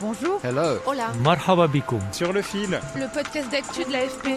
Bonjour. Hello. Hola. Marhaba bikoum. Sur le fil, Le podcast d'actu de l'AFP.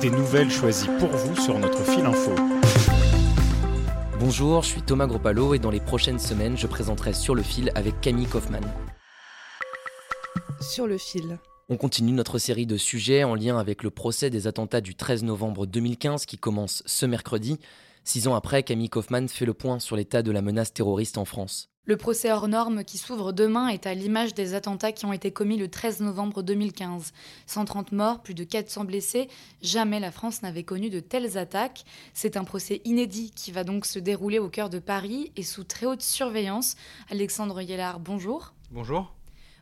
des nouvelles choisies pour vous sur notre fil info. Bonjour, je suis Thomas Gropalo et dans les prochaines semaines, je présenterai Sur le fil avec Camille Kaufmann. Sur le fil. On continue notre série de sujets en lien avec le procès des attentats du 13 novembre 2015 qui commence ce mercredi. Six ans après, Camille Kaufmann fait le point sur l'état de la menace terroriste en France. Le procès hors norme qui s'ouvre demain est à l'image des attentats qui ont été commis le 13 novembre 2015. 130 morts, plus de 400 blessés. Jamais la France n'avait connu de telles attaques. C'est un procès inédit qui va donc se dérouler au cœur de Paris et sous très haute surveillance. Alexandre Yellard, bonjour. Bonjour.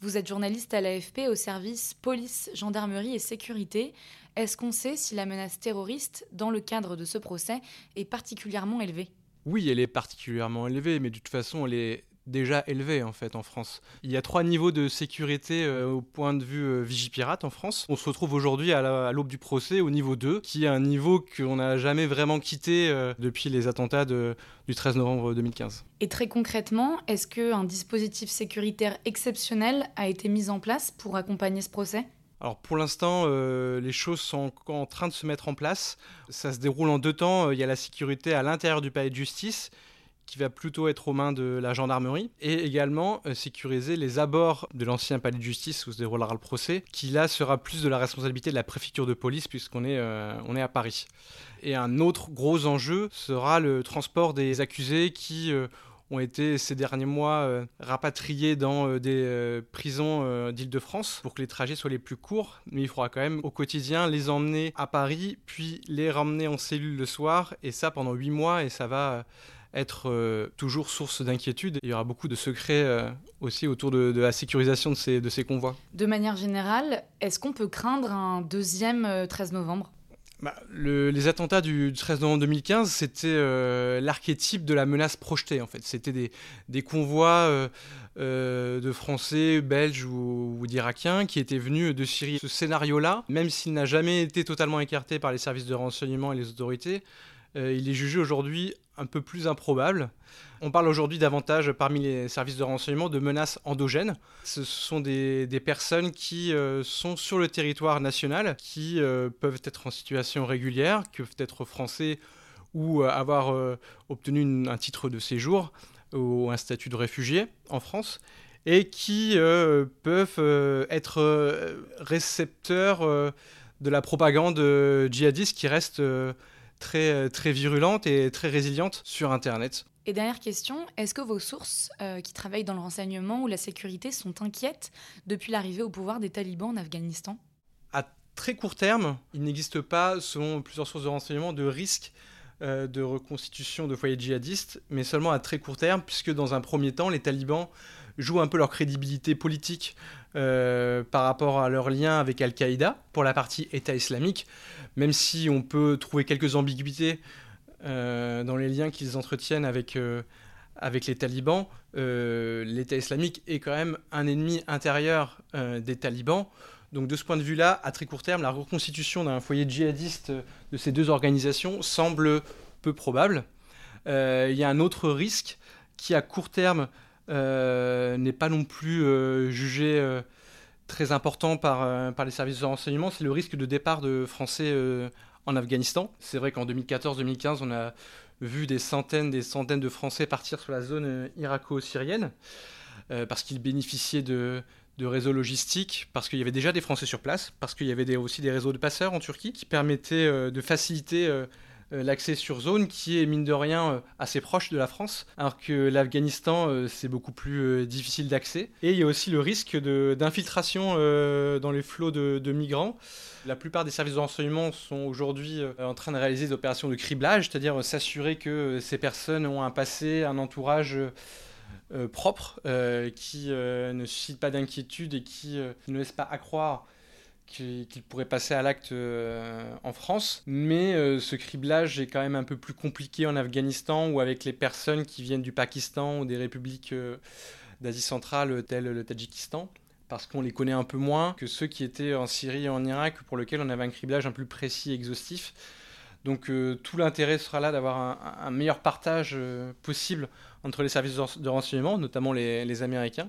Vous êtes journaliste à l'AFP au service police, gendarmerie et sécurité. Est-ce qu'on sait si la menace terroriste, dans le cadre de ce procès, est particulièrement élevée? Oui, elle est particulièrement élevée, mais de toute façon, elle est déjà élevée en fait en France. Il y a trois niveaux de sécurité euh, au point de vue euh, Vigipirate en France. On se retrouve aujourd'hui à la- à l'aube du procès au niveau 2, qui est un niveau qu'on n'a jamais vraiment quitté euh, depuis les attentats du 13 novembre 2015. Et très concrètement, est-ce qu'un dispositif sécuritaire exceptionnel a été mis en place pour accompagner ce procès? Alors pour l'instant, euh, les choses sont en train de se mettre en place. Ça se déroule en deux temps. Il y a la sécurité à l'intérieur du palais de justice qui va plutôt être aux mains de la gendarmerie, et également euh, sécuriser les abords de l'ancien palais de justice où se déroulera le procès, qui là sera plus de la responsabilité de la préfecture de police puisqu'on est, euh, à Paris. Et un autre gros enjeu sera le transport des accusés qui euh, ont été ces derniers mois euh, rapatriés dans euh, des euh, prisons d'Île-de-France pour que les trajets soient les plus courts. Mais il faudra quand même au quotidien les emmener à Paris, puis les ramener en cellule le soir, et ça pendant huit mois, et ça va être toujours source d'inquiétude. Il y aura beaucoup de secrets aussi autour de, la sécurisation de ces, convois. De manière générale, est-ce qu'on peut craindre un deuxième euh, 13 novembre? Bah, le- les attentats du 13 novembre 2015, c'était euh, l'archétype de la menace projetée, en fait. C'était des, convois euh, euh, de Français, Belges ou, ou d'Irakiens qui étaient venus de Syrie. Ce scénario-là, même s'il n'a jamais été totalement écarté par les services de renseignement et les autorités, il est jugé aujourd'hui un peu plus improbable. On parle aujourd'hui davantage parmi les services de renseignement de menaces endogènes. Ce sont des, personnes qui euh, sont sur le territoire national, qui euh, peuvent être en situation régulière, qui peuvent être français ou euh, avoir obtenu un titre de séjour ou un statut de réfugié en France, et qui peuvent être récepteurs de la propagande djihadiste qui reste très, euh, très virulente et très résiliente sur Internet. Et dernière question, est-ce que vos sources euh, qui travaillent dans le renseignement ou la sécurité sont inquiètes depuis l'arrivée au pouvoir des talibans en Afghanistan? À très court terme, il n'existe pas, selon plusieurs sources de renseignement, de risque euh, de reconstitution de foyers djihadistes, mais seulement à très court terme, puisque dans un premier temps, les talibans jouent un peu leur crédibilité politique euh, par rapport à leur lien avec Al-Qaïda pour la partie État islamique, même si on peut trouver quelques ambiguïtés euh, dans les liens qu'ils entretiennent avec, euh, avec les talibans. L'État islamique est quand même un ennemi intérieur des talibans. Donc de ce point de vue-là, à très court terme, la reconstitution d'un foyer djihadiste de ces deux organisations semble peu probable. Il y a un autre risque qui, à court terme, n'est pas non plus euh, jugé euh, très important par, euh, par les services de renseignement, c'est le risque de départ de Français euh, en Afghanistan. C'est vrai qu'en 2014-2015, on a vu des centaines, des centaines de Français partir sur la zone euh, irako-syrienne euh, parce qu'ils bénéficiaient de, de réseaux logistiques, parce qu'il y avait déjà des Français sur place, parce qu'il y avait aussi des réseaux de passeurs en Turquie qui permettaient euh, de faciliter euh, l'accès sur zone qui est mine de rien assez proche de la France, alors que l'Afghanistan c'est beaucoup plus difficile d'accès. Et il y a aussi le risque d'infiltration dans les flots de, migrants. La plupart des services de renseignement sont aujourd'hui en train de réaliser des opérations de criblage, c'est-à-dire s'assurer que ces personnes ont un passé, un entourage euh, propre, euh, qui euh, ne suscite pas d'inquiétude et qui ne laisse pas accroire qu'il pourrait passer à l'acte en France. Mais ce criblage est quand même un peu plus compliqué en Afghanistan ou avec les personnes qui viennent du Pakistan ou des républiques d'Asie centrale telles le Tadjikistan parce qu'on les connaît un peu moins que ceux qui étaient en Syrie et en Irak pour lesquels on avait un criblage un plus précis et exhaustif. Donc tout l'intérêt sera là d'avoir un, meilleur partage possible entre les services de renseignement, notamment les, Américains,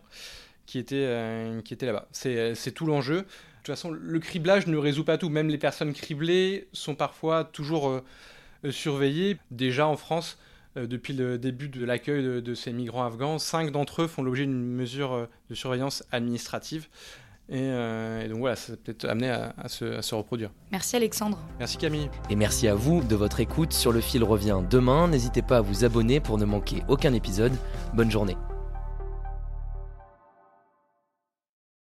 qui étaient, euh, qui étaient là-bas. C'est tout l'enjeu. De toute façon, le criblage ne résout pas tout. Même les personnes criblées sont parfois toujours euh, euh, surveillées. Déjà en France, depuis le début de l'accueil de, ces migrants afghans, cinq d'entre eux font l'objet d'une mesure de surveillance administrative. Et, donc voilà, ça peut être amené à, se, à, se, reproduire. Merci Alexandre. Merci Camille. Et merci à vous de votre écoute. Sur le fil revient demain. N'hésitez pas à vous abonner pour ne manquer aucun épisode. Bonne journée.